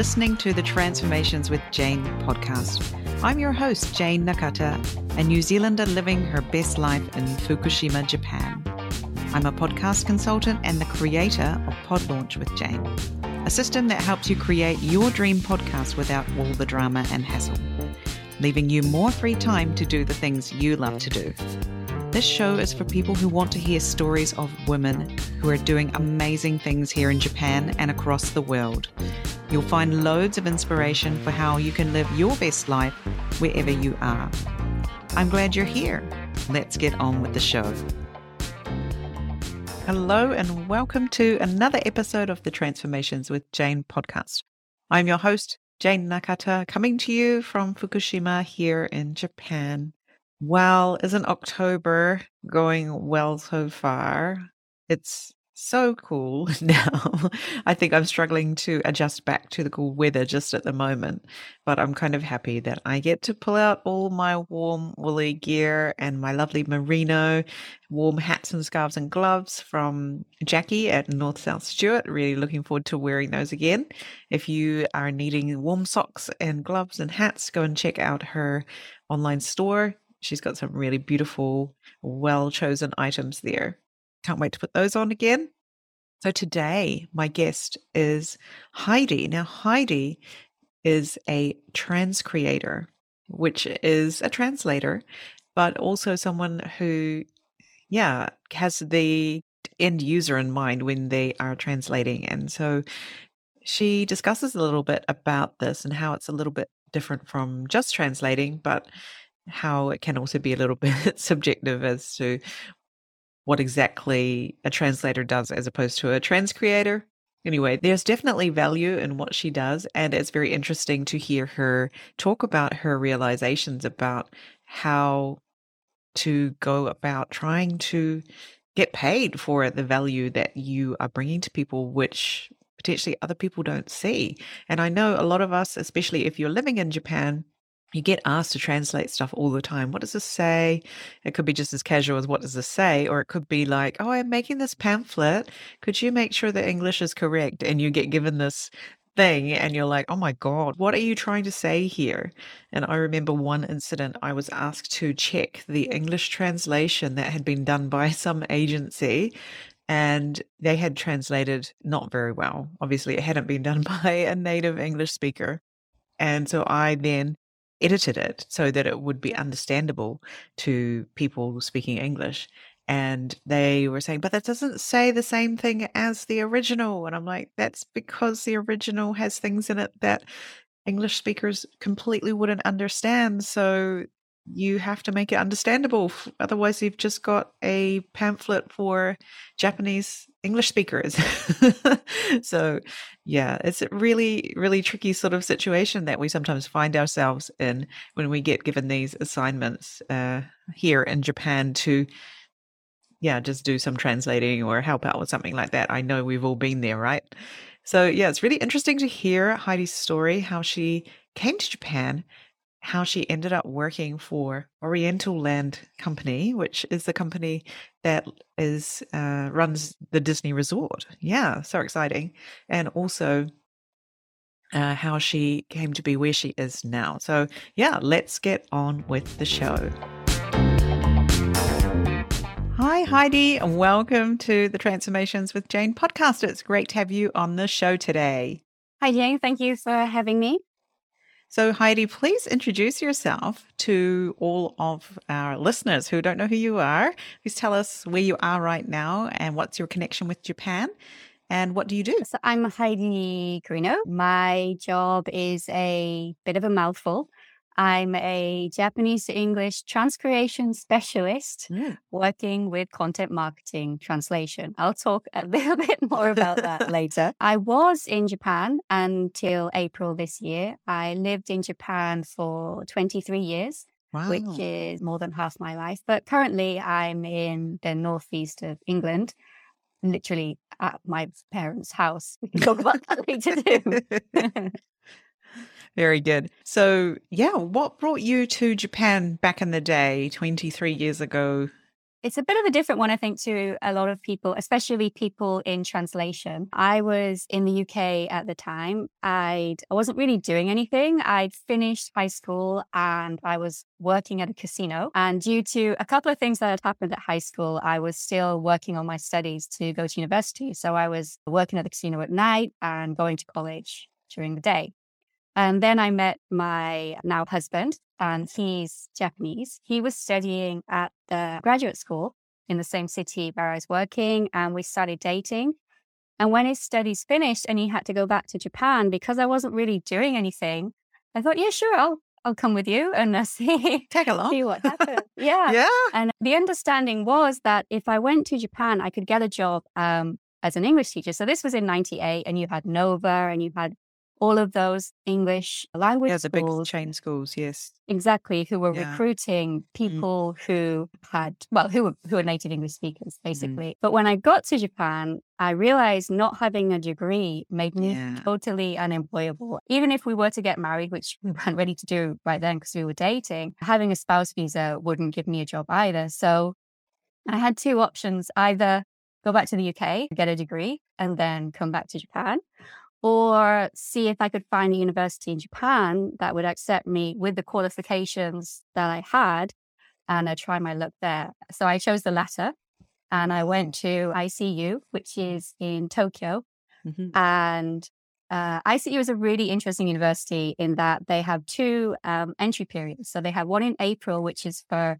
listening to the Transformations with Jane podcast. I'm your host, Jane Nakata, a New Zealander living her best life in Fukushima, Japan. I'm a podcast consultant and the creator of Pod Launch with Jane, a system that helps you create your dream podcast without all the drama and hassle, leaving you more free time to do the things you love to do. This show is for people who want to hear stories of women who are doing amazing things here in Japan and across the world. You'll find loads of inspiration for how you can live your best life wherever you are. I'm glad you're here. Let's get on with the show. Hello, and welcome to another episode of the Transformations with Jane podcast. I'm your host, Jane Nakata, coming to you from Fukushima here in Japan. Well, isn't October going well so far? It's so cool now. I think I'm struggling to adjust back to the cool weather just at the moment, but I'm kind of happy that I get to pull out all my warm woolly gear and my lovely merino warm hats and scarves and gloves from Jackie at North South Stewart. Really looking forward to wearing those again. If you are needing warm socks and gloves and hats, go and check out her online store She's got some really beautiful, well chosen items there. Can't wait to put those on again. So today, my guest is Heidi. Now, Heidi is a trans creator, which is a translator, but also someone who, yeah, has the end user in mind when they are translating. And so she discusses a little bit about this and how it's a little bit different from just translating, but how it can also be a little bit subjective as to what exactly a translator does as opposed to a trans creator. Anyway, there's definitely value in what she does, and it's very interesting to hear her talk about her realizations about how to go about trying to get paid for the value that you are bringing to people, which potentially other people don't see. And I know a lot of us, especially if you're living in Japan, you get asked to translate stuff all the time. What does this say? It could be just as casual as what does this say? Or it could be like, oh, I'm making this pamphlet. Could you make sure the English is correct? And you get given this thing and you're like, oh my God, what are you trying to say here? And I remember one incident I was asked to check the English translation that had been done by some agency. And they had translated not very well. Obviously, it hadn't been done by a native English speaker. And so I then edited it so that it would be understandable to people speaking English. And they were saying, but that doesn't say the same thing as the original. And I'm like, that's because the original has things in it that English speakers completely wouldn't understand. So you have to make it understandable. Otherwise, you've just got a pamphlet for Japanese English speakers. so, yeah, it's a really, really tricky sort of situation that we sometimes find ourselves in when we get given these assignments uh, here in Japan to, yeah, just do some translating or help out with something like that. I know we've all been there, right? So, yeah, it's really interesting to hear Heidi's story, how she came to Japan how she ended up working for Oriental Land Company, which is the company that is uh, runs the Disney Resort. Yeah, so exciting, and also uh, how she came to be where she is now. So yeah, let's get on with the show. Hi, Heidi, and welcome to the Transformations with Jane podcast. It's great to have you on the show today. Hi, Jane. Thank you for having me. So, Heidi, please introduce yourself to all of our listeners who don't know who you are. Please tell us where you are right now and what's your connection with Japan and what do you do? So, I'm Heidi Carino. My job is a bit of a mouthful. I'm a Japanese English transcreation specialist mm. working with content marketing translation. I'll talk a little bit more about that later. I was in Japan until April this year. I lived in Japan for 23 years. Wow. Which is more than half my life. But currently, I'm in the northeast of England, literally at my parents' house. We can talk about that later too. Very good. So, yeah, what brought you to Japan back in the day, 23 years ago? It's a bit of a different one, I think, to a lot of people, especially people in translation. I was in the UK at the time. I'd, I wasn't really doing anything. I'd finished high school and I was working at a casino. And due to a couple of things that had happened at high school, I was still working on my studies to go to university. So I was working at the casino at night and going to college during the day. And then I met my now husband, and he's Japanese. He was studying at the graduate school in the same city where I was working, and we started dating. And when his studies finished and he had to go back to Japan, because I wasn't really doing anything, I thought, yeah, sure, I'll I'll come with you and uh, see tag along, see what happens. yeah, yeah. And the understanding was that if I went to Japan, I could get a job um, as an English teacher. So this was in '98, and you had Nova, and you had all of those English language yeah, the schools. big chain schools, yes. Exactly, who were Yeah. recruiting Mm. people who had, well, who were, who were native English speakers, Mm. basically. But when I got to Japan, I realized not having a degree made me Yeah. totally unemployable. Even if we were to get married, which we weren't ready to do right then because we were dating, having a spouse visa wouldn't give me a job either. So I had two options either go back to the UK, get a degree, and then come back to Japan, or see if I could find a university in Japan that would accept me with the qualifications that I had and uh, try my luck there. So I chose the latter and I went to ICU, which is in Tokyo. Mhm. And uh, ICU is a really interesting university in that they have two um, entry periods. So they have one in April, which is for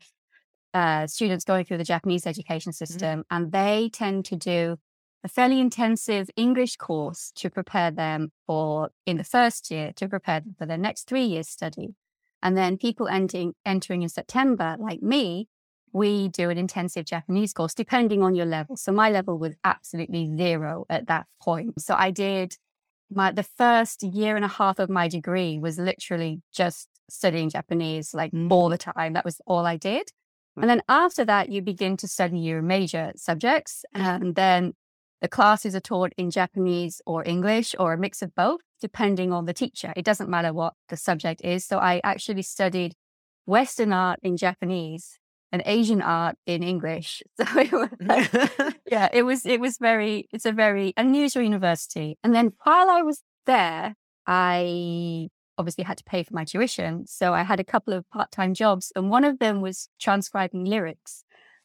uh, students going through the Japanese education system, and they tend to do a fairly intensive English course to prepare them for in the first year to prepare them for their next three years study. And then people ending, entering in September, like me, we do an intensive Japanese course depending on your level. So my level was absolutely zero at that point. So I did my the first year and a half of my degree was literally just studying Japanese like Mm. all the time. That was all I did. And then after that, you begin to study your major subjects. And then the classes are taught in Japanese or English or a mix of both, depending on the teacher. It doesn't matter what the subject is. So I actually studied Western art in Japanese and Asian art in English. So it was like, yeah, it was it was very it's a very unusual university. And then while I was there, I obviously had to pay for my tuition. So I had a couple of part-time jobs and one of them was transcribing lyrics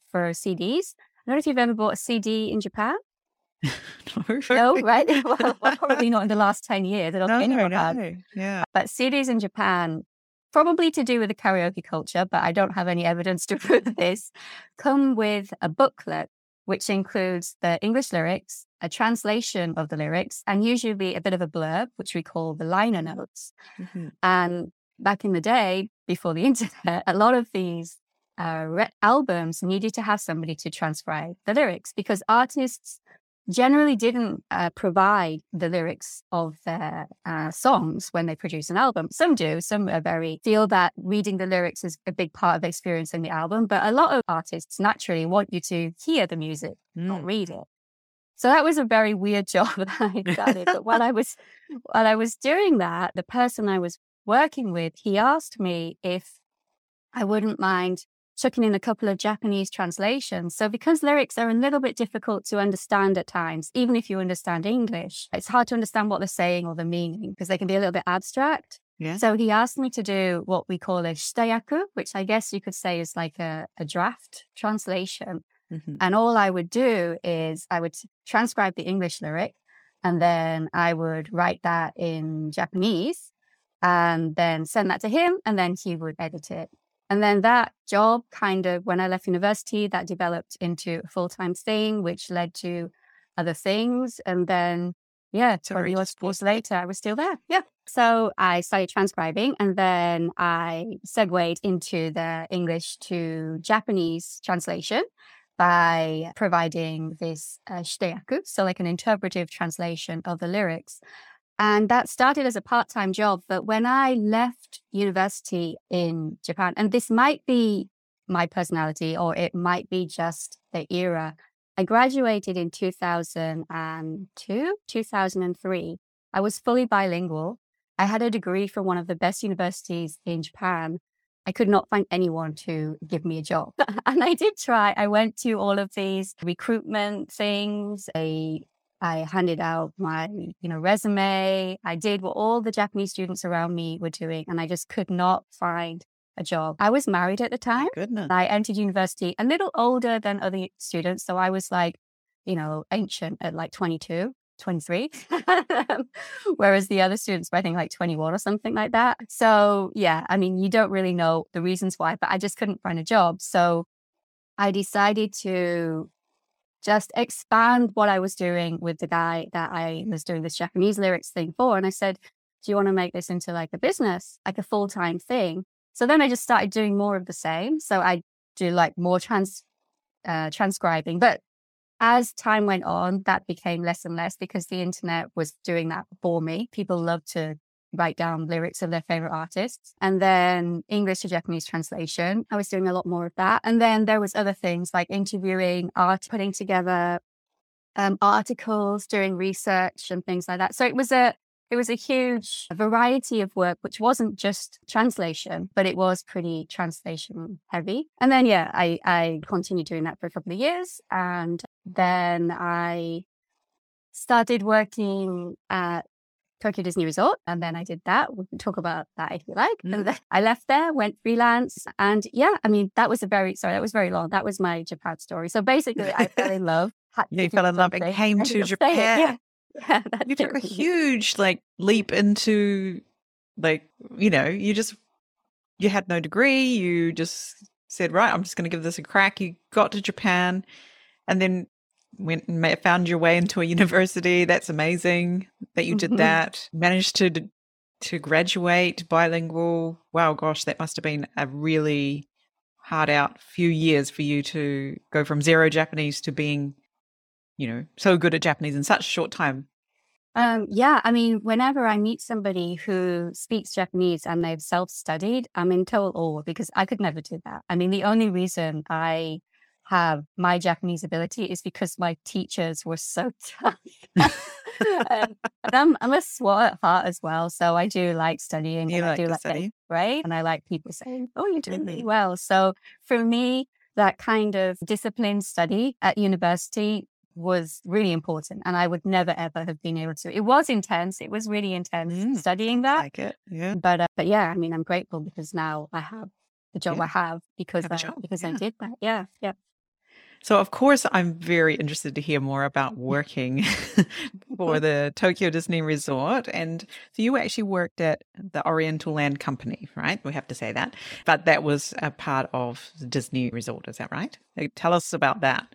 for CDs. I don't know if you've ever bought a CD in Japan. No, right? well, probably not in the last 10 years. I don't no, think no, anyone had. no. Yeah. But CDs in Japan, probably to do with the karaoke culture, but I don't have any evidence to prove this, come with a booklet which includes the English lyrics, a translation of the lyrics, and usually a bit of a blurb, which we call the liner notes. Mhm. And back in the day, before the internet, a lot of these uh, re- albums needed to have somebody to transcribe the lyrics because artists generally didn't uh, provide the lyrics of their uh, songs when they produce an album. Some do. Some are very feel that reading the lyrics is a big part of experiencing the album. But a lot of artists naturally want you to hear the music, not Mm. read it. So that was a very weird job that I started. but while I was while I was doing that, the person I was working with, he asked me if I wouldn't mind chucking in a couple of Japanese translations. So because lyrics are a little bit difficult to understand at times, even if you understand English, it's hard to understand what they're saying or the meaning because they can be a little bit abstract. Yeah. So he asked me to do what we call a shitayaku, which I guess you could say is like a, a draft translation. Mhm. And all I would do is I would transcribe the English lyric and then I would write that in Japanese and then send that to him and then he would edit it. And then that job kind of, when I left university, that developed into a full time thing, which led to other things. And then, yeah, So 20 very years, years later, I was still there. Yeah. So I started transcribing and then I segued into the English to Japanese translation by providing this uh, shitayaku, so like an interpretive translation of the lyrics. And that started as a part time job. But when I left university in Japan, and this might be my personality or it might be just the era, I graduated in 2002, 2003. I was fully bilingual. I had a degree from one of the best universities in Japan. I could not find anyone to give me a job. and I did try. I went to all of these recruitment things. I I handed out my, you know, resume. I did what all the Japanese students around me were doing, and I just could not find a job. I was married at the time. Goodness. I entered university a little older than other students, so I was like, you know, ancient at like 22. 23 whereas the other students were i think like 21 or something like that so yeah i mean you don't really know the reasons why but i just couldn't find a job so i decided to just expand what i was doing with the guy that i was doing this japanese lyrics thing for and i said do you want to make this into like a business like a full-time thing so then i just started doing more of the same so i do like more trans uh, transcribing but as time went on, that became less and less because the internet was doing that for me. People love to write down lyrics of their favorite artists. And then English to Japanese translation. I was doing a lot more of that. And then there was other things like interviewing, art, putting together um, articles, doing research and things like that. So it was a it was a huge variety of work, which wasn't just translation, but it was pretty translation heavy. And then, yeah, I, I continued doing that for a couple of years. And then I started working at Tokyo Disney Resort. And then I did that. We can talk about that if you like. Mm. And then I left there, went freelance. And yeah, I mean, that was a very, sorry, that was very long. That was my Japan story. So basically, I fell in love. Yeah, you fell in love and came to Japan. Yeah. Yeah, you took a huge like leap into like you know you just you had no degree you just said right i'm just going to give this a crack you got to japan and then went and found your way into a university that's amazing that you did mm-hmm. that managed to to graduate bilingual wow gosh that must have been a really hard out few years for you to go from zero japanese to being you know, so good at Japanese in such a short time? Um, yeah, I mean, whenever I meet somebody who speaks Japanese and they've self studied, I'm in total awe because I could never do that. I mean, the only reason I have my Japanese ability is because my teachers were so tough. and, I'm, I'm a swot at heart as well. So I do like studying. You and like I do like study? right? And I like people saying, oh, you're doing really well. So for me, that kind of disciplined study at university was really important and I would never ever have been able to. It was intense. It was really intense mm, studying that. Like it. Yeah. But uh, but yeah, I mean I'm grateful because now I have the job yeah. I have because have I, because yeah. I did that. Yeah. Yeah. So of course I'm very interested to hear more about mm-hmm. working for the Tokyo Disney Resort and so you actually worked at the Oriental Land Company, right? We have to say that. But that was a part of the Disney Resort, is that right? Uh, tell us about that.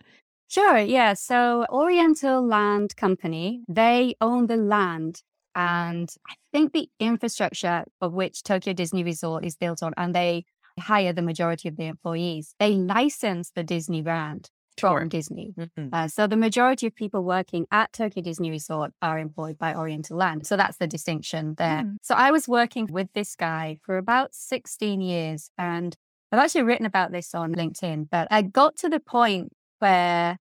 Sure. Yeah. So Oriental Land Company, they own the land and I think the infrastructure of which Tokyo Disney Resort is built on, and they hire the majority of the employees. They license the Disney brand from sure. Disney. Mm-hmm. Uh, so the majority of people working at Tokyo Disney Resort are employed by Oriental Land. So that's the distinction there. Mm. So I was working with this guy for about 16 years and I've actually written about this on LinkedIn, but I got to the point where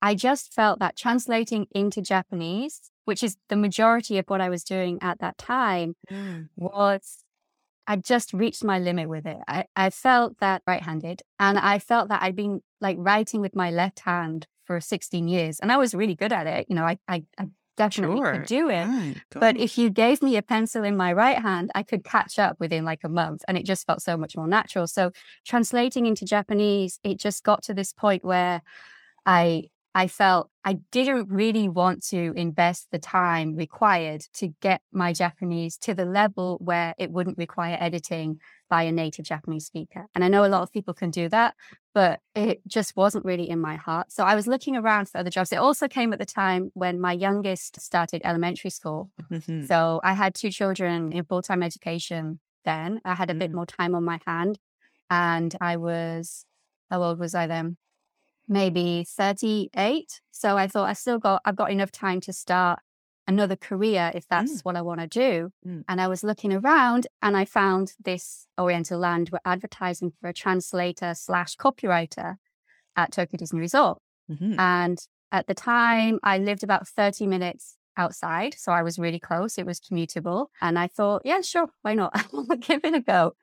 I just felt that translating into Japanese, which is the majority of what I was doing at that time, mm. was I just reached my limit with it. I, I felt that right handed and I felt that I'd been like writing with my left hand for 16 years and I was really good at it. You know, I, I, I definitely sure. could do it. Right. But if you gave me a pencil in my right hand, I could catch up within like a month and it just felt so much more natural. So translating into Japanese, it just got to this point where I I felt I didn't really want to invest the time required to get my Japanese to the level where it wouldn't require editing by a native Japanese speaker. And I know a lot of people can do that, but it just wasn't really in my heart. So I was looking around for other jobs. It also came at the time when my youngest started elementary school. Mm-hmm. So I had two children in full time education then. I had a bit mm. more time on my hand. And I was, how old was I then? Maybe 38. So I thought I still got, I've got enough time to start another career if that's mm. what I want to do. Mm. And I was looking around and I found this Oriental Land were advertising for a translator slash copywriter at Tokyo Disney Resort. Mm-hmm. And at the time, I lived about 30 minutes outside. So I was really close. It was commutable. And I thought, yeah, sure, why not? I'll give it a go.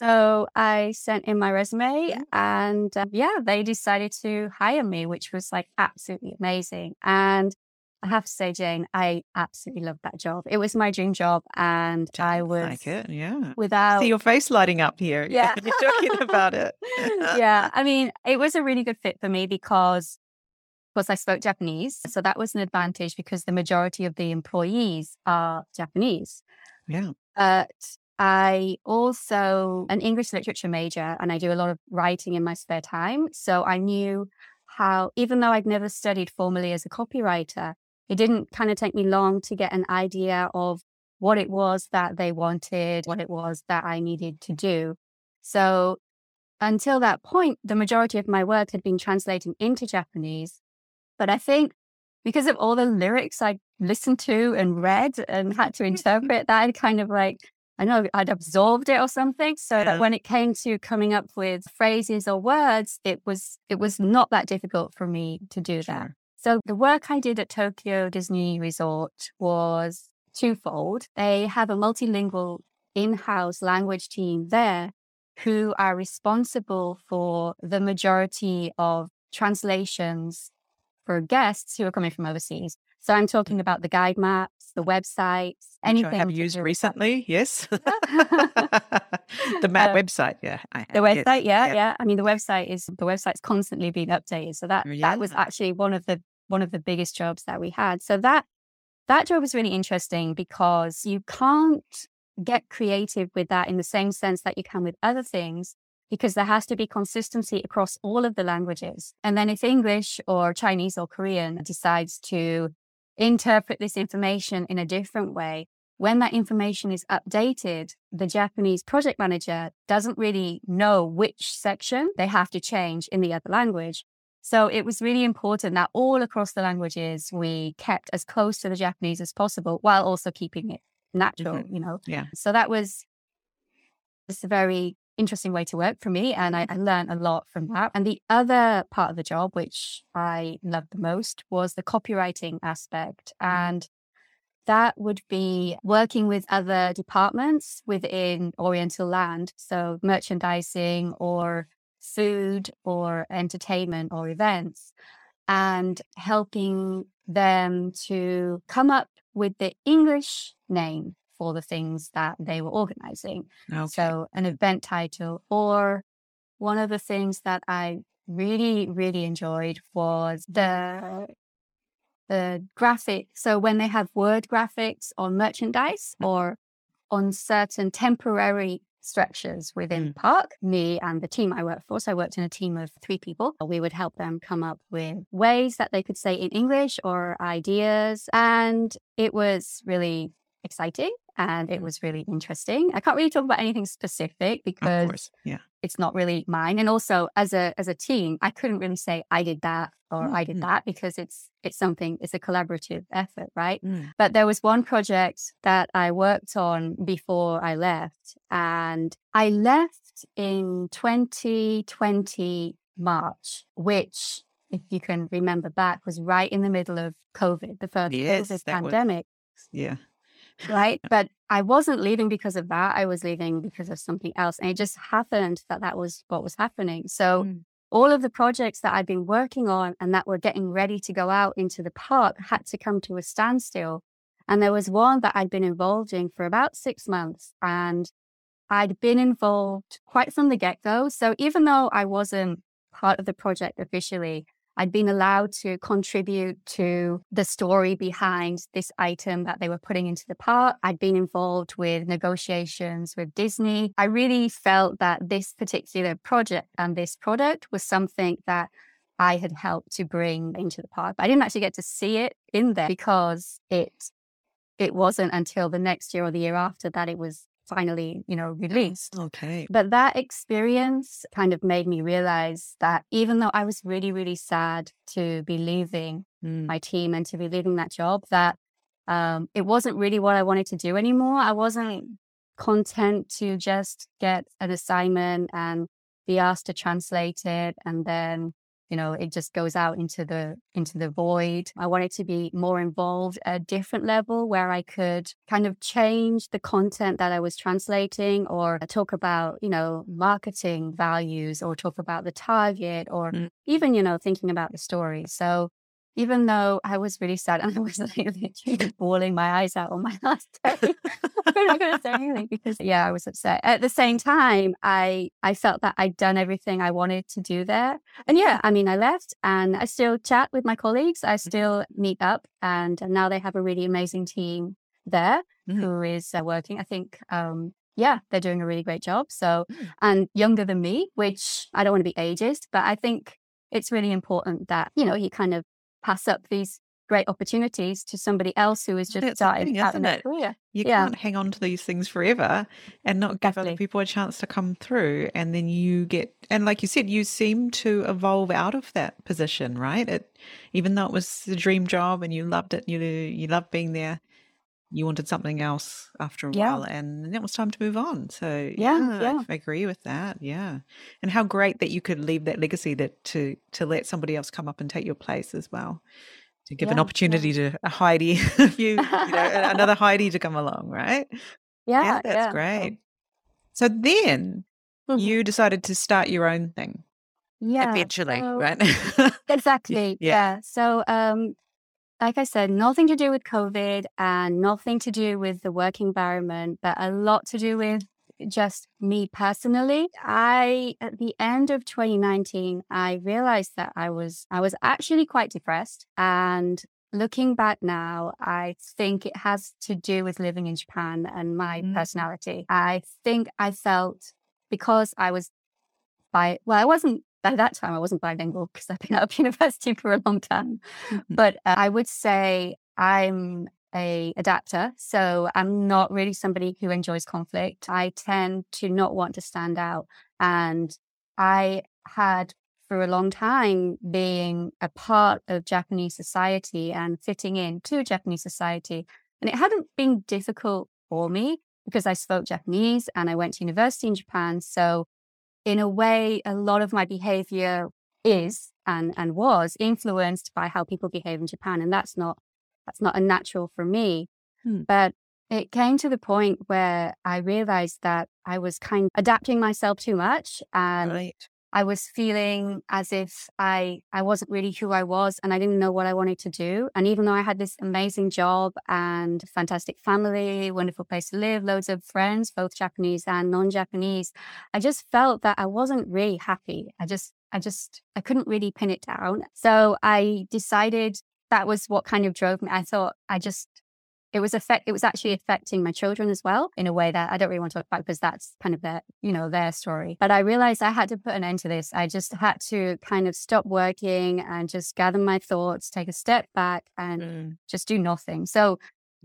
So I sent in my resume and uh, yeah, they decided to hire me, which was like absolutely amazing. And I have to say, Jane, I absolutely loved that job. It was my dream job, and I was like it, yeah. Without see your face lighting up here, yeah, you're talking about it. yeah, I mean, it was a really good fit for me because, of course, I spoke Japanese, so that was an advantage because the majority of the employees are Japanese. Yeah, but I also an English literature major, and I do a lot of writing in my spare time. So I knew how, even though I'd never studied formally as a copywriter, it didn't kind of take me long to get an idea of what it was that they wanted, what it was that I needed to do. So until that point, the majority of my work had been translating into Japanese. But I think because of all the lyrics I listened to and read and had to interpret, that I'd kind of like, I know I'd absorbed it or something. So yeah. that when it came to coming up with phrases or words, it was it was not that difficult for me to do sure. that. So the work I did at Tokyo Disney Resort was twofold. They have a multilingual in-house language team there who are responsible for the majority of translations for guests who are coming from overseas. So I'm talking about the guide maps, the website, anything. I have used recently, yes. the map um, website, yeah. the website, yeah, yeah, yeah, I mean, the website is the website's constantly being updated. So that yeah. that was actually one of the one of the biggest jobs that we had. So that that job was really interesting because you can't get creative with that in the same sense that you can with other things because there has to be consistency across all of the languages. And then if English or Chinese or Korean decides to interpret this information in a different way, when that information is updated, the Japanese project manager doesn't really know which section they have to change in the other language. So it was really important that all across the languages we kept as close to the Japanese as possible while also keeping it natural, mm-hmm. you know? Yeah. So that was just a very interesting way to work for me. And I, I learned a lot from that. And the other part of the job, which I loved the most, was the copywriting aspect. Mm-hmm. And that would be working with other departments within Oriental Land. So merchandising or food or entertainment or events and helping them to come up with the English name for the things that they were organizing. Okay. So, an event title, or one of the things that I really, really enjoyed was the the graphic. So when they have word graphics on merchandise or on certain temporary structures within mm. Park, me and the team I worked for. So I worked in a team of three people. We would help them come up with ways that they could say in English or ideas. And it was really exciting and it was really interesting. I can't really talk about anything specific because yeah. it's not really mine. And also as a as a team, I couldn't really say I did that or mm-hmm. I did mm. that because it's it's something it's a collaborative effort, right? Mm. But there was one project that I worked on before I left and I left in 2020 March, which if you can remember back was right in the middle of COVID, the first yes, COVID pandemic. Was, yeah right? But I wasn't leaving because of that. I was leaving because of something else. And it just happened that that was what was happening. So mm. all of the projects that I'd been working on and that were getting ready to go out into the park had to come to a standstill. And there was one that I'd been involved in for about six months. And I'd been involved quite from the get go. So even though I wasn't part of the project officially, I'd been allowed to contribute to the story behind this item that they were putting into the park. I'd been involved with negotiations with Disney. I really felt that this particular project and this product was something that I had helped to bring into the park. But I didn't actually get to see it in there because it it wasn't until the next year or the year after that it was finally, you know, released. Okay. But that experience kind of made me realize that even though I was really, really sad to be leaving mm. my team and to be leaving that job, that um, it wasn't really what I wanted to do anymore. I wasn't content to just get an assignment and be asked to translate it and then you know, it just goes out into the into the void. I wanted to be more involved at a different level where I could kind of change the content that I was translating or talk about, you know, marketing values or talk about the target or mm. even, you know, thinking about the story. So even though I was really sad and I was like literally bawling my eyes out on my last day. I'm not going to say anything because yeah, I was upset. At the same time, I I felt that I'd done everything I wanted to do there. And yeah, I mean, I left and I still chat with my colleagues. I mm-hmm. still meet up and now they have a really amazing team there mm-hmm. who is uh, working. I think um, yeah, they're doing a really great job. So, mm. and younger than me, which I don't want to be ageist, but I think it's really important that, you know, you kind of pass up these great opportunities to somebody else who is just That's started thing, out in their career. You yeah. can't hang on to these things forever and not give other people a chance to come through. And then you get, and like you said, you seem to evolve out of that position, right? It, even though it was the dream job and you loved it, you you loved being there. You wanted something else after a yeah. while, and it was time to move on. So yeah, yeah, yeah, I agree with that. Yeah, and how great that you could leave that legacy that to to let somebody else come up and take your place as well to give yeah, an opportunity to a Heidi, you, you know, another Heidi to come along, right? Yeah, yeah that's great. So then mm-hmm. you decided to start your own thing. Yeah, eventually, so, right? exactly. yeah. So, um, like I said, nothing to do with COVID and nothing to do with the work environment, but a lot to do with just me personally, I at the end of 2019, I realized that I was I was actually quite depressed and looking back now, I think it has to do with living in Japan and my mm. personality. I think I felt because I was by well, I wasn't by that time I wasn't bilingual because I've been out of university for a long time. Mm-hmm. But uh, I would say I'm a adapter. So I'm not really somebody who enjoys conflict. I tend to not want to stand out. And I had for a long time being a part of Japanese society and fitting in to Japanese society. And it hadn't been difficult for me because I spoke Japanese and I went to university in Japan. So in a way, a lot of my behavior is and, and was influenced by how people behave in Japan. And that's not that's not unnatural for me. Hmm. But it came to the point where I realized that I was kind of adapting myself too much and right. I was feeling as if I I wasn't really who I was and I didn't know what I wanted to do. And even though I had this amazing job and fantastic family, wonderful place to live, loads of friends, both Japanese and non-Japanese, I just felt that I wasn't really happy. I just I just I couldn't really pin it down. So I decided that was what kind of drove me. I thought I just it was affect it was actually affecting my children as well in a way that I don't really want to talk about because that's kind of their you know their story. But I realized I had to put an end to this. I just had to kind of stop working and just gather my thoughts, take a step back, and mm. just do nothing. So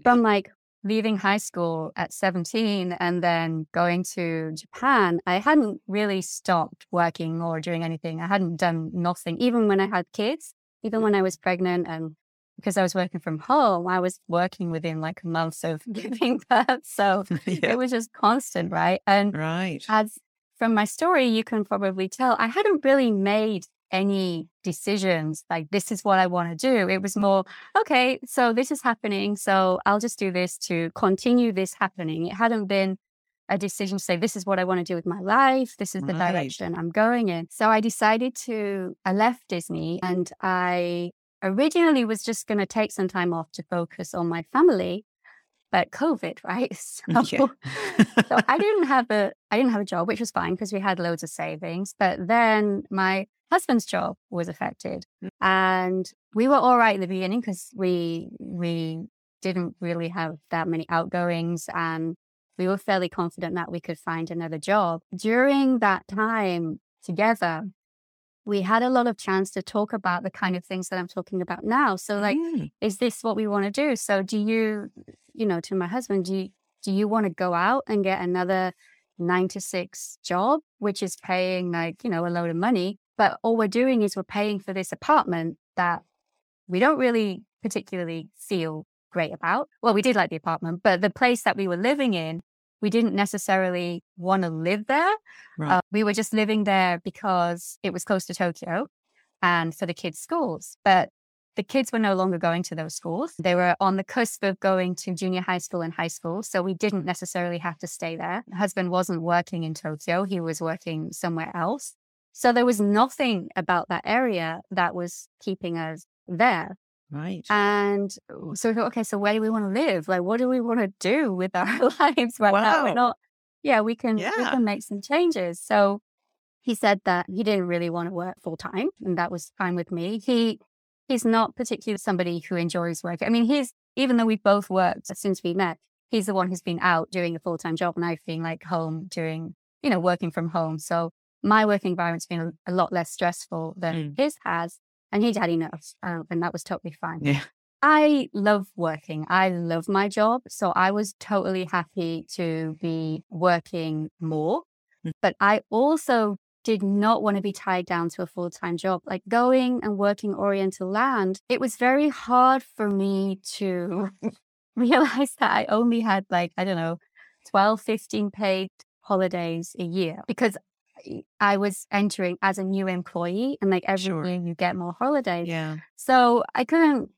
from like leaving high school at 17 and then going to Japan, I hadn't really stopped working or doing anything. I hadn't done nothing, even when I had kids even when I was pregnant and because I was working from home, I was working within like a month of giving birth. So yeah. it was just constant, right? And right. as from my story, you can probably tell I hadn't really made any decisions like this is what I want to do. It was more, okay, so this is happening. So I'll just do this to continue this happening. It hadn't been a decision to say, this is what I want to do with my life. This is the right. direction I'm going in. So I decided to, I left Disney and I originally was just going to take some time off to focus on my family. But COVID, right? So, yeah. so I didn't have a I didn't have a job, which was fine because we had loads of savings. But then my husband's job was affected, mm. and we were all right in the beginning because we we didn't really have that many outgoings and we were fairly confident that we could find another job. During that time together, we had a lot of chance to talk about the kind of things that I'm talking about now. So like, mm. is this what we want to do? So do you, you know, to my husband, do you, do you want to go out and get another nine to six job, which is paying like, you know, a load of money? But all we're doing is we're paying for this apartment that we don't really particularly feel great about. Well, we did like the apartment, but the place that we were living in, we didn't necessarily want to live there. Right. Uh, we were just living there because it was close to Tokyo. and for the kids' schools. But the kids were no longer going to those schools. They were on the cusp of going to junior high school and high school. So we didn't necessarily have to stay there. Husband wasn't working in Tokyo, he was working somewhere else. So there was nothing about that area that was keeping us there. Right. And so we thought, okay, so where do we want to live? Like, what do we want to do with our lives right wow. now? We're not, yeah, we can, yeah. we can make some changes. So he said that he didn't really want to work full time, and that was fine with me. He he's not particularly somebody who enjoys work. I mean, he's, even though we've both worked since we met, he's the one who's been out doing a full time job and I've been like home doing, you know, working from home. So my working environment's been a, a lot less stressful than mm. his has. And he'd had enough. Uh, and that was totally fine. Yeah. I love working. I love my job. So I was totally happy to be working more. Mm. But I also did not want to be tied down to a full time job. Like going and working Oriental Land, it was very hard for me to realize that I only had like, I don't know, 12, 15 paid holidays a year because I was entering as a new employee and like every sure. year you get more holidays. Yeah. So I couldn't,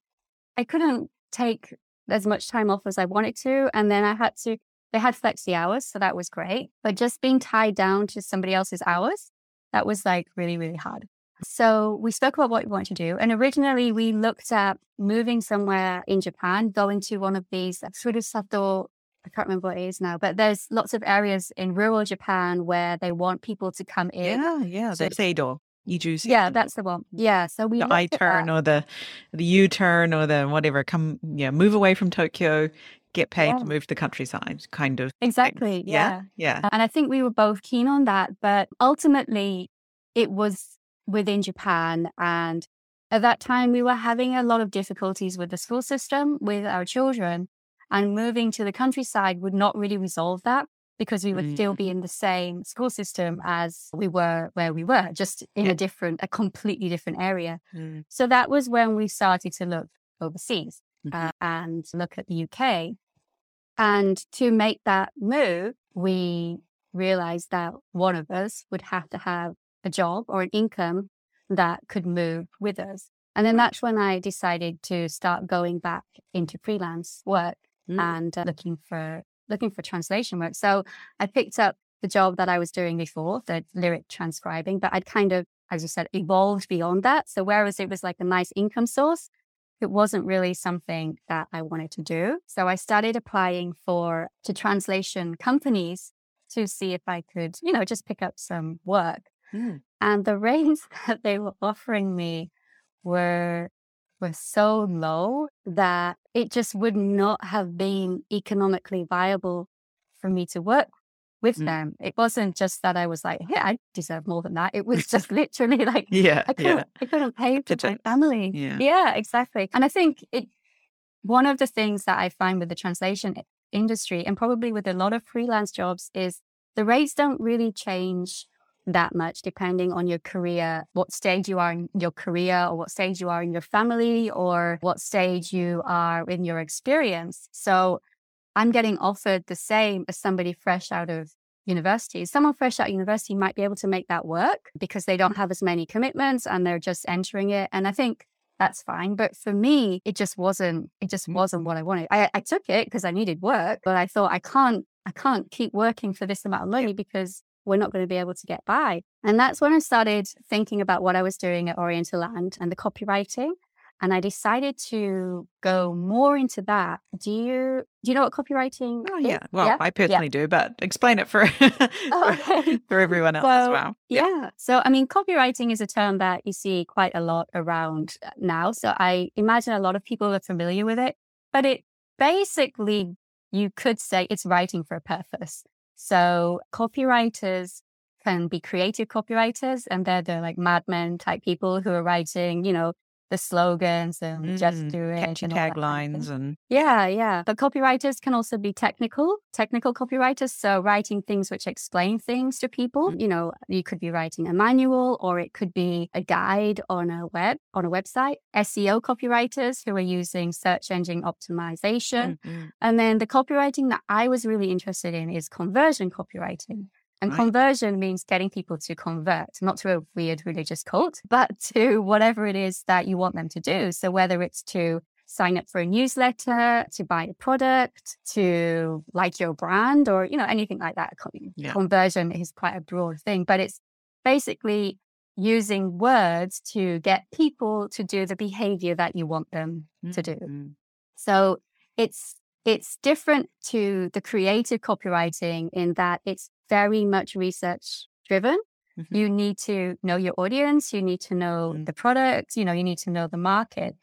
I couldn't take as much time off as I wanted to. And then I had to, they had flexi hours. So that was great. But just being tied down to somebody else's hours that was like really, really hard. So we spoke about what we wanted to do. And originally we looked at moving somewhere in Japan, going to one of these Furusato, I can't remember what it is now, but there's lots of areas in rural Japan where they want people to come in. Yeah, yeah. So, the Seido. Yeah, that's the one. Yeah. So we the I turn or the the U turn or the whatever, come yeah, move away from Tokyo, get paid yeah. to move to the countryside kind of exactly yeah. yeah yeah and i think we were both keen on that but ultimately it was within japan and at that time we were having a lot of difficulties with the school system with our children and moving to the countryside would not really resolve that because we would mm. still be in the same school system as we were where we were just in yeah. a different a completely different area mm. so that was when we started to look overseas mm-hmm. uh, and look at the UK. And to make that move, we realized that one of us would have to have a job or an income that could move with us. And then that's when I decided to start going back into freelance work mm. and uh, looking for looking for translation work. So I picked up the job that I was doing before, the lyric transcribing, but I'd kind of, as you said, evolved beyond that. So whereas it was like a nice income source, it wasn't really something that I wanted to do. So I started applying for to translation companies to see if I could, you know, just pick up some work. Mm. And the rates that they were offering me were were so low that it just would not have been economically viable for me to work with mm. them. It wasn't just that I was like, yeah, I deserve more than that. It was just literally like, yeah, I couldn't, yeah. I couldn't pay for my family. Yeah. yeah, exactly. And I think it, one of the things that I find with the translation industry and probably with a lot of freelance jobs is the rates don't really change that much depending on your career, what stage you are in your career, or what stage you are in your family, or what stage you are in your experience. So I'm getting offered the same as somebody fresh out of university. Someone fresh out of university might be able to make that work because they don't have as many commitments and they're just entering it. And I think that's fine. But for me, it just wasn't, it just mm. wasn't what I wanted. I, I took it because I needed work, but I thought I can't, I can't keep working for this amount of money because we're not going to be able to get by. And that's when I started thinking about what I was doing at Oriental Land and the copywriting and I decided to go more into that. Do you do you know what copywriting? Oh yeah, well yeah? I personally yeah. do, but explain it for oh, for everyone else well, as well. Yeah. yeah. So I mean, copywriting is a term that you see quite a lot around uh, now. So I imagine a lot of people are familiar with it, but it basically you could say it's writing for a purpose. So copywriters can be creative copywriters and they're the like madmen type people who are writing, you know, the slogans and mm, just do it. Catchy taglines and yeah, yeah. But copywriters can also be technical, technical copywriters. So writing things which explain things to people. Mm. You know, you could be writing a manual or it could be a guide on a web, on a website. SEO copywriters who are using search engine optimization. Mm-hmm. And then the copywriting that I was really interested in is conversion copywriting. And right. conversion means getting people to convert, not to a weird religious cult, but to whatever it is that you want them to do. So whether it's to sign up for a newsletter, to buy a product, to like your brand, or you know anything like that. Yeah. Conversion is quite a broad thing, but it's basically using words to get people to do the behavior that you want them mm-hmm. to do. Mm-hmm. So it's it's different to the creative copywriting in that it's very much research driven. Mm-hmm. You need to know your audience, you need to know mm-hmm. the product, you know, you need to know the market.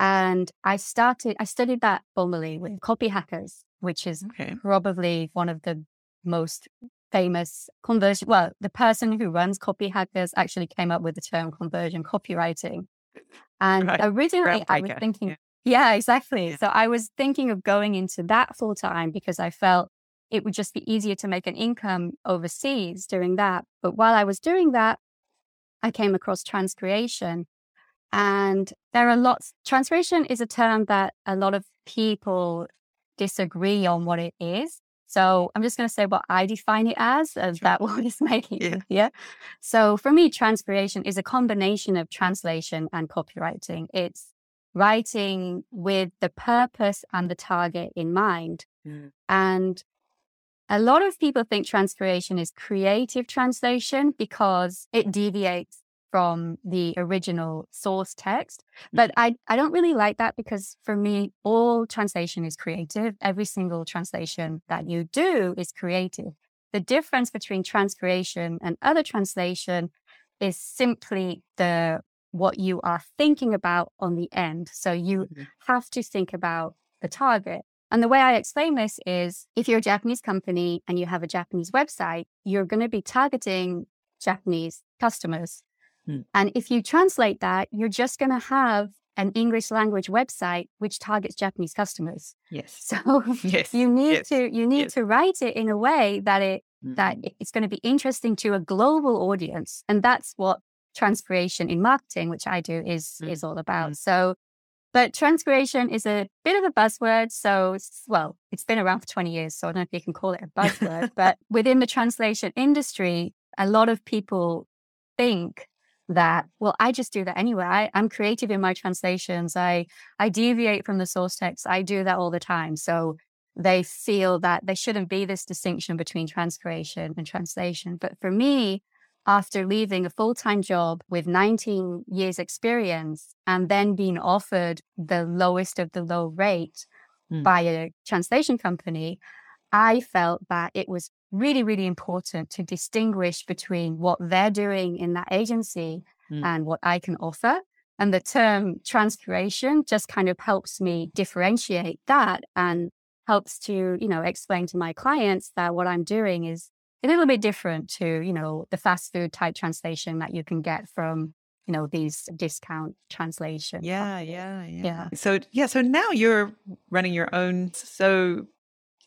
And I started, I studied that formally with Copyhackers, which is okay. probably one of the most famous conversion. Well, the person who runs Copyhackers actually came up with the term conversion copywriting. And right. originally I was thinking, yeah, yeah exactly. Yeah. So I was thinking of going into that full time because I felt it would just be easier to make an income overseas doing that. But while I was doing that, I came across transcreation and there are lots, transcreation is a term that a lot of people disagree on what it is. So I'm just going to say what I define it as, as sure. that what is making yeah. yeah. So for me, transcreation is a combination of translation and copywriting. It's writing with the purpose and the target in mind. Mm. And a lot of people think transcreation is creative translation because it deviates from the original source text. But I, I don't really like that because for me, all translation is creative. Every single translation that you do is creative. The difference between transcreation and other translation is simply the what you are thinking about on the end. So you mm-hmm. have to think about the target. And the way I explain this is if you're a Japanese company and you have a Japanese website, you're going to be targeting Japanese customers. Hmm. And if you translate that, you're just going to have an English language website which targets Japanese customers. Yes. So yes. you need yes. to you need yes. to write it in a way that it mm-hmm. that it's going to be interesting to a global audience, and that's what transcreation in marketing, which I do, is mm-hmm. is all about. Mm-hmm. So. But transcreation is a bit of a buzzword. So, well, it's been around for 20 years. So I don't know if you can call it a buzzword, but within the translation industry, a lot of people think that well i just do that anyway I, i'm creative in my translations i i deviate from the source text i do that all the time so they feel that there shouldn't be this distinction between transcreation and translation but for me after leaving a full-time job with 19 years experience and then being offered the lowest of the low rate mm. by a translation company i felt that it was really, really important to distinguish between what they're doing in that agency mm. and what I can offer. And the term transcreation just kind of helps me differentiate that and helps to, you know, explain to my clients that what I'm doing is a little bit different to, you know, the fast food type translation that you can get from you know these discount translations. Yeah, yeah, yeah, yeah. So yeah, so now you're running your own. So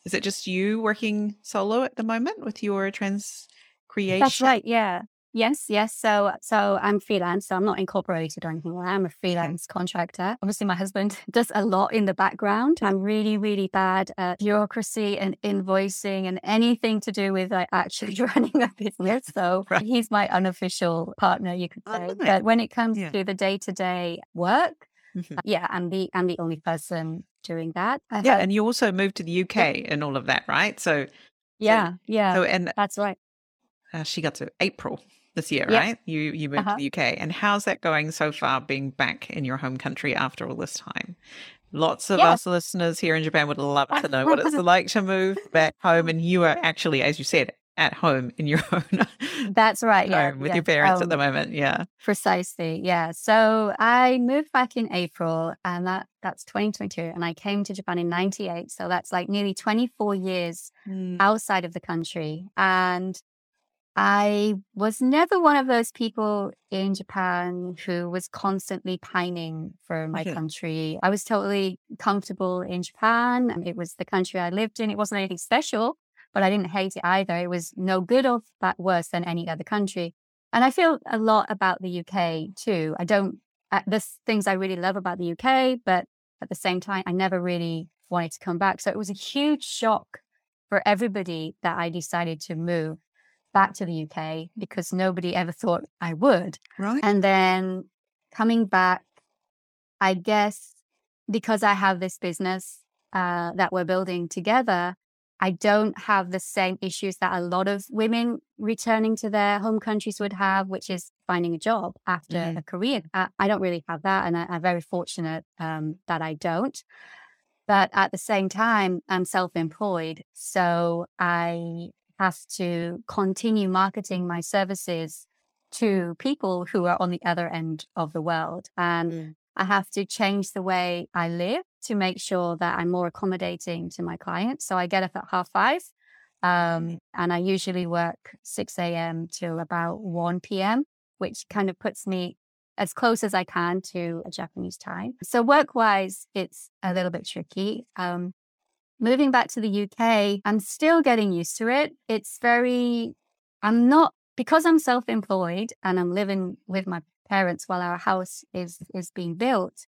is it just you working solo at the moment with your trans creation? That's right. Yeah. Yes, yes. So, so I'm freelance. So I'm not incorporated or anything like. I'm a freelance contractor. Obviously, my husband does a lot in the background. I'm really, really bad at bureaucracy and invoicing and anything to do with like actually running a business. So right. he's my unofficial partner, you could say. Oh, but when it comes yeah. to the day to day work, mm-hmm. uh, yeah, I'm the I'm the only person doing that. I yeah, and you also moved to the UK yeah. and all of that, right? So yeah, so, yeah. So and that's right. Uh, she got to April this year, yep. right? You you moved uh-huh. to the UK, and how's that going so far? Being back in your home country after all this time. Lots of us listeners here in Japan would love to know what it's like to move back home, and you are actually, as you said, at home in your own that's right yeah with yeah. your parents um, at the moment yeah precisely yeah so i moved back in april and that that's 2022 and i came to japan in 98 so that's like nearly 24 years mm. outside of the country and i was never one of those people in japan who was constantly pining for my okay. country i was totally comfortable in japan it was the country i lived in it wasn't anything special but I didn't hate it either. It was no good or that worse than any other country. And I feel a lot about the UK too. I don't, uh, there's things I really love about the UK, but at the same time, I never really wanted to come back. So it was a huge shock for everybody that I decided to move. Back to the UK because nobody ever thought I would. Right. And then coming back, I guess because I have this business uh, that we're building together, I don't have the same issues that a lot of women returning to their home countries would have, which is finding a job after Mhm. a career. I, I don't really have that, and I, I'm very fortunate um, that I don't. But at the same time, I'm self employed. So I have to continue marketing my services to people who are on the other end of the world. And Mm. I have to change the way I live to make sure that I'm more accommodating to my clients. So I get up at half five. Um, and I usually work 6 a.m. till about 1 p.m., which kind of puts me as close as I can to a Japanese time. So work wise, it's a little bit tricky. Um, moving back to the UK, I'm still getting used to it. It's very, I'm not, because I'm self employed and I'm living with my parents while our house is, is being built.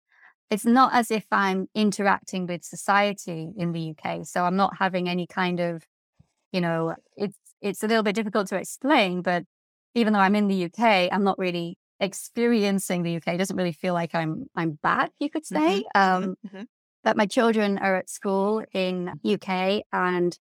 It's not as if I'm interacting with society in the UK. So I'm not having any kind of, you know, it's, it's a little bit difficult to explain, but even though I'm in the UK, I'm not really experiencing the UK. It doesn't really feel like I'm I'm back, you could say. Um, Mhm. But my children are at school in UK, and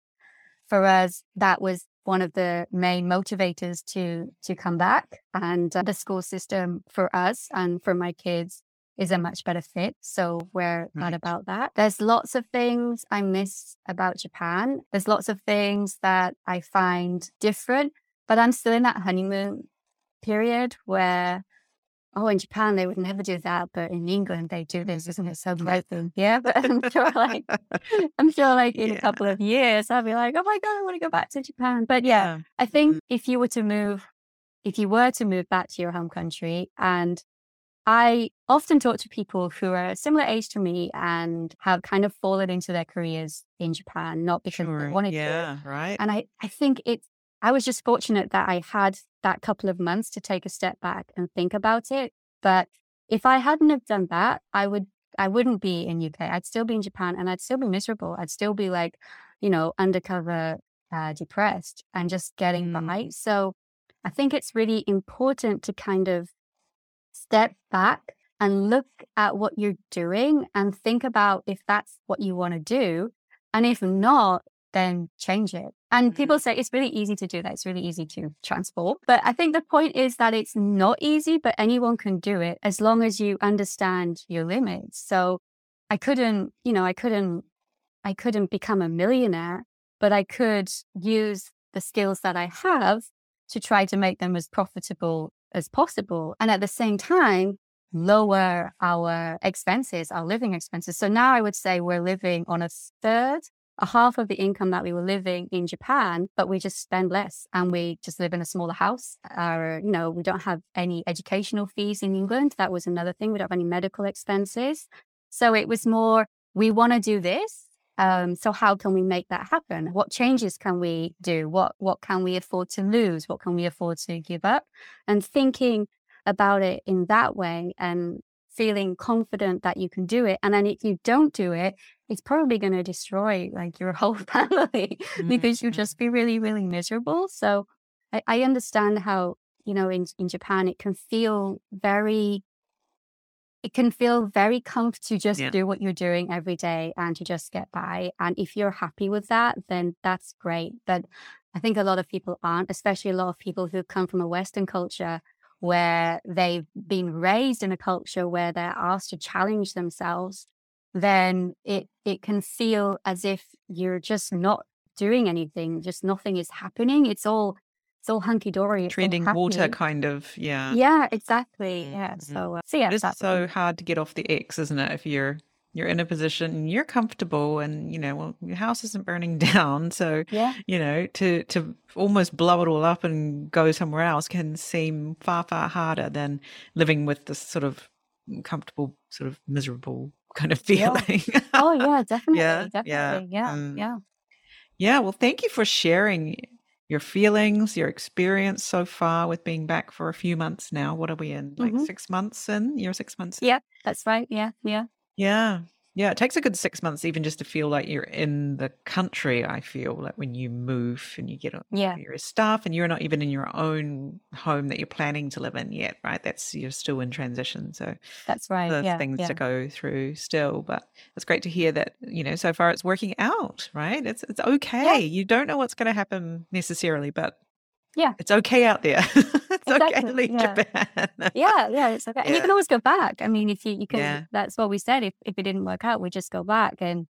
for us, that was one of the main motivators to to come back. And uh, the school system for us and for my kids is a much better fit. So we're glad Right. about that. There's lots of things I miss about Japan. There's lots of things that I find different, but I'm still in that honeymoon period where oh in Japan they would never do that, but in England they do this, isn't it so great? Yeah. But I'm sure like I'm sure like in Yeah. a couple of years I'll be like, oh my God, I want to go back to Japan. But yeah, I think mm-hmm. if you were to move, if you were to move back to your home country, and I often talk to people who are a similar age to me and have kind of fallen into their careers in Japan, not because they Sure. wanted to. Yeah. Right. And I, I think it's, I was just fortunate that I had that couple of months to take a step back and think about it. But if I hadn't have done that, I would, I wouldn't be in UK. I'd still be in Japan and I'd still be miserable. I'd still be like, you know, undercover, uh, depressed and just getting Mm. by. So I think it's really important to kind of step back and look at what you're doing and think about if that's what you want to do. And if not, then change it. And Mhm. people say it's really easy to do that. It's really easy to transform. But I think the point is that it's not easy, but anyone can do it as long as you understand your limits. So I couldn't, you know, I couldn't, I couldn't become a millionaire, but I could use the skills that I have to try to make them as profitable as possible. And at the same time, lower our expenses, our living expenses. So now I would say we're living on a third, a half of the income that we were living in Japan, but we just spend less and we just live in a smaller house. Our, you know, we don't have any educational fees in England. That was another thing. We don't have any medical expenses. So it was more, we want to do this. Um, so how can we make that happen? What changes can we do? What what can we afford to lose? What can we afford to give up? And thinking about it in that way and feeling confident that you can do it. And then if you don't do it, it's probably going to destroy like your whole family because you'll Mhm. just be really, really miserable. So I, I understand how, you know, in, in Japan, it can feel very, it can feel very comfortable to just Yeah. do what you're doing every day and to just get by. And if you're happy with that, then that's great. But I think a lot of people aren't, especially a lot of people who come from a Western culture where they've been raised in a culture where they're asked to challenge themselves, then it it can feel as if you're just not doing anything, just nothing is happening. It's all it's all hunky dory. Treading water, kind of. Yeah. Yeah, exactly. Yeah. Mhm. So uh, so yeah, It is so hard to get off the X, isn't it? If you're you're in a position and you're comfortable and you know well your house isn't burning down so yeah. you know to to almost blow it all up and go somewhere else can seem far far harder than living with this sort of comfortable sort of miserable kind of Yeah. feeling Oh yeah, definitely. Yeah, yeah, Definitely. Yeah. um, Yeah. yeah well thank you for sharing your feelings your experience so far with being back for a few months now what are we in like Mhm. six months in you're six months in? Yeah. That's right. Yeah. Yeah. Yeah. Yeah, it takes a good six months even just to feel like you're in the country. I feel like when you move and you get yeah. your stuff and you're not even in your own home that you're planning to live in yet, right? That's you're still in transition. So that's right. The yeah, things yeah. to go through still. But it's great to hear that, you know, so far it's working out, right? It's it's okay. Yeah. You don't know what's going to happen necessarily, but yeah. It's okay out there. it's exactly. okay leave yeah. Japan. yeah, yeah, it's okay. Yeah. And you can always go back. I mean, if you, you can, Yeah. that's what we said. If, if it didn't work out, we just go back and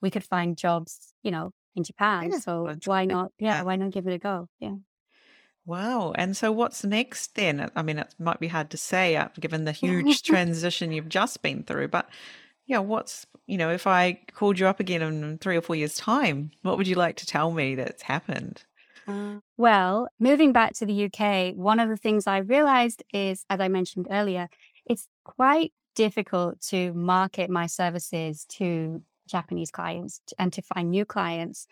we could find jobs, you know, in Japan. Yeah, So why not? Yeah, Yeah. why not give it a go? Yeah. Wow. And so what's next then? I mean, it might be hard to say uh, given the huge transition you've just been through, but yeah, what's, you know, if I called you up again in three or four years' time, what would you like to tell me that's happened? Mm. Well, moving back to the UK, one of the things I realized is, as I mentioned earlier, it's quite difficult to market my services to Japanese clients and to find new clients.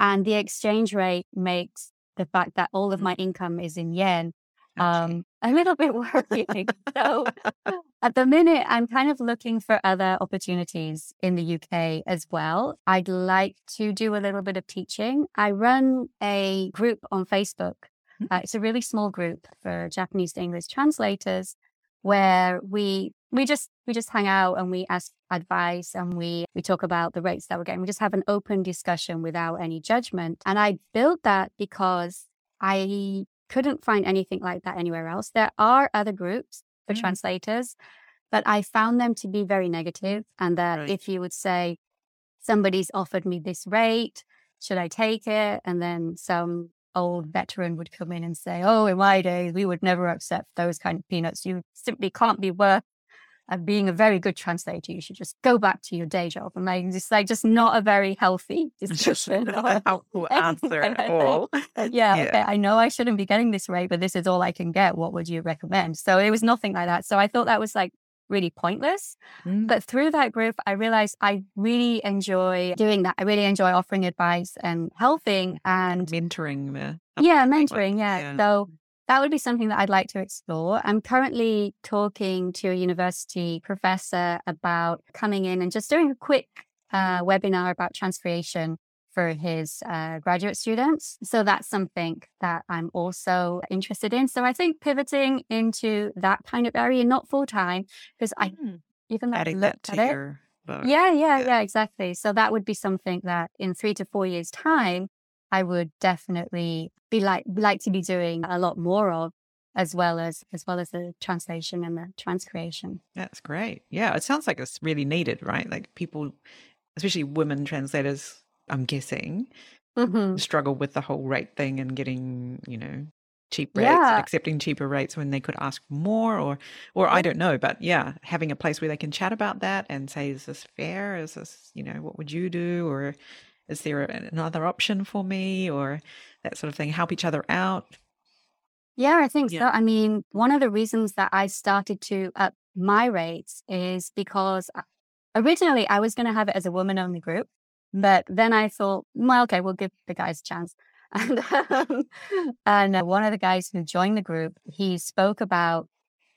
And the exchange rate makes the fact that all of mm. my income is in yen um, a little bit worrying. so at the minute, I'm kind of looking for other opportunities in the UK as well. I'd like to do a little bit of teaching. I run a group on Facebook. Uh, it's a really small group for Japanese to English translators where we we just we just hang out and we ask advice and we we talk about the rates that we're getting. We just have an open discussion without any judgment. And I built that because I couldn't find anything like that anywhere else. There are other groups for Mm. translators, but I found them to be very negative and that Right. if you would say somebody's offered me this rate, should I take it? And then some old veteran would come in and say, "Oh, in my days, we would never accept those kind of peanuts. You simply can't be worth of being a very good translator. You should just go back to your day job." And like, just like, just not a very healthy discussion. not a helpful answer at all. yeah, Yeah. okay, I know I shouldn't be getting this rate, but this is all I can get. What would you recommend? So it was nothing like that. So I thought that was like really pointless. Mm. But through that group, I realized I really enjoy doing that. I really enjoy offering advice and helping and Mentoring the yeah, mentoring. Yeah. yeah. So that would be something that I'd like to explore. I'm currently talking to a university professor about coming in and just doing a quick uh, webinar about transcreation for his uh, graduate students. So that's something that I'm also interested in. So I think pivoting into that kind of area, not full time, because I Mm. even adding that to at it, your book. yeah, yeah, Yeah. yeah, exactly. So that would be something that in three to four years' time, I would definitely be like like to be doing a lot more of, as well as as well as the translation and the transcreation. That's great. Yeah, it sounds like it's really needed, right? Like people, especially women translators, I'm guessing, Mhm. struggle with the whole rate thing and getting, you know, cheap rates Yeah, accepting cheaper rates when they could ask more or or I don't know, but yeah, having a place where they can chat about that and say, is this fair? Is this, you know, what would you do? Or is there another option for me? Or that sort of thing. Help each other out. yeah. I think Yeah. so. I mean, one of the reasons that I started to up my rates is because originally I was going to have it as a woman only group, but then I thought, well, okay, we'll give the guys a chance. And, um, and uh, one of the guys who joined the group, he spoke about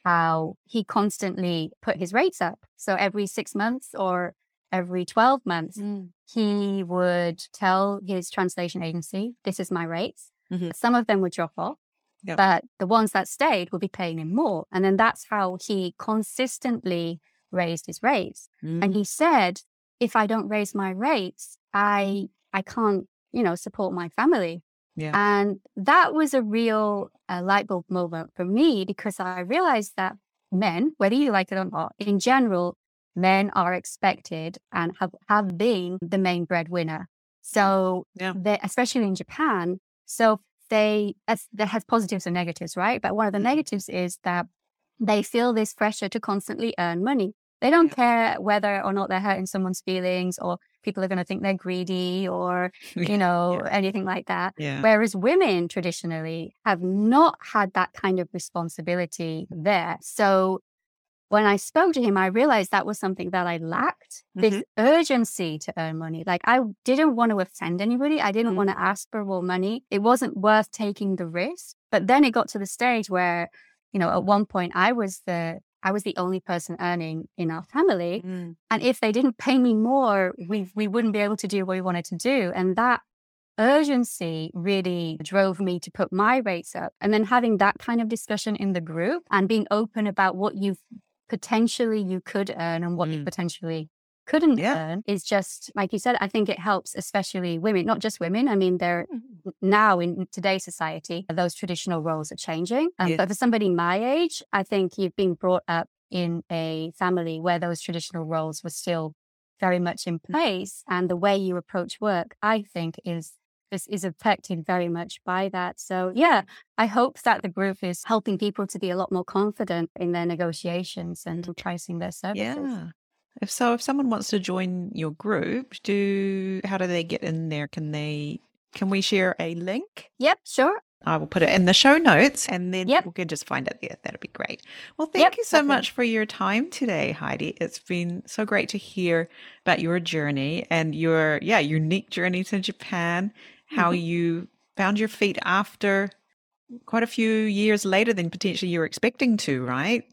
how he constantly put his rates up. So every six months or every 12 months, Mm. he would tell his translation agency, this is my rates. Mhm. Some of them would drop off, Yep. but the ones that stayed would be paying him more. And then that's how he consistently raised his rates. And Mm. he said, if I don't raise my rates, I I can't, you know, support my family. Yeah. And that was a real uh, light bulb moment for me because I realized that men, whether you like it or not, in general, men are expected and have, have been the main breadwinner. So, Yeah. especially in Japan, so they, as, that has positives and negatives, right? But one of the Mhm. negatives is that they feel this pressure to constantly earn money. They don't Yeah. care whether or not they're hurting someone's feelings or people are going to think they're greedy or, you know, Yeah. anything like that. Yeah. Whereas women traditionally have not had that kind of responsibility there. So when I spoke to him, I realized that was something that I lacked this Mm-hmm. urgency to earn money. Like I didn't want to offend anybody. I didn't Mm. want to ask for more money. It wasn't worth taking the risk. But then it got to the stage where, you know, at one point I was the I was the only person earning in our family. Mm. And if they didn't pay me more, we, we wouldn't be able to do what we wanted to do. And that urgency really drove me to put my rates up. And then having that kind of discussion in the group and being open about what you potentially you could earn and what you Mm. potentially couldn't Yeah. earn is just like you said i think it helps especially women not just women i mean they're Mm. now in today's society those traditional roles are changing um, but for somebody my age i think you've been brought up in a family where those traditional roles were still very much in place and the way you approach work i think is this is affected very much by that so yeah i hope that the group is helping people to be a lot more confident in their negotiations and pricing their services Yeah. If so, if someone wants to join your group, do how do they get in there? Can they can we share a link? yep sure I will put it in the show notes and then Yep. people can just find it there. That'd be great. Well, thank Yep, you so definitely. much for your time today, Heidi. It's been so great to hear about your journey and your yeah, unique journey to Japan, how Mhm. you found your feet after quite a few years later than potentially you were expecting to, right?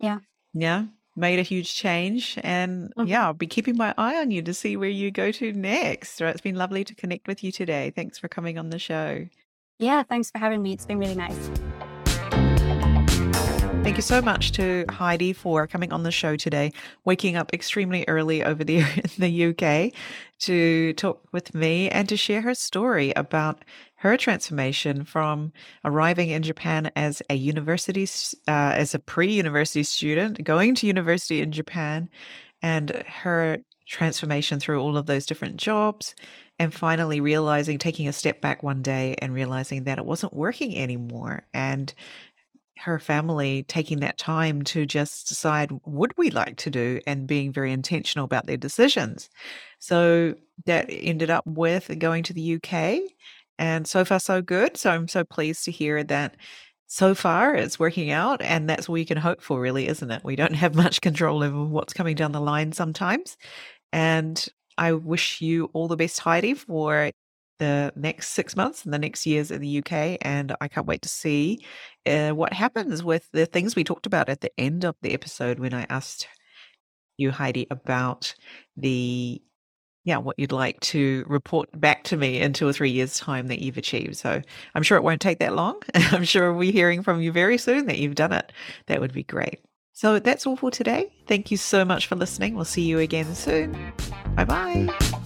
Yeah. Yeah. Made a huge change. And Mhm. yeah, I'll be keeping my eye on you to see where you go to next. So it's been lovely to connect with you today. Thanks for coming on the show. yeah thanks for having me it's been really nice Thank you so much to Heidi for coming on the show today, waking up extremely early over there in the UK to talk with me and to share her story about her transformation from arriving in Japan as a university, uh, as a pre-university student, going to university in Japan, and her transformation through all of those different jobs, and finally realizing, taking a step back one day and realizing that it wasn't working anymore, and her family taking that time to just decide what we like to do and being very intentional about their decisions. So that ended up with going to the UK. And so far, so good. So I'm so pleased to hear that so far it's working out. And that's all you can hope for, really, isn't it? We don't have much control over what's coming down the line sometimes. And I wish you all the best, Heidi, for the next six months and the next years in the UK. And I can't wait to see uh, what happens with the things we talked about at the end of the episode when I asked you, Heidi, about the yeah, what you'd like to report back to me in two or three years' time that you've achieved. So I'm sure it won't take that long. I'm sure we'll be hearing from you very soon that you've done it. That would be great. So that's all for today. Thank you so much for listening. We'll see you again soon. Bye bye.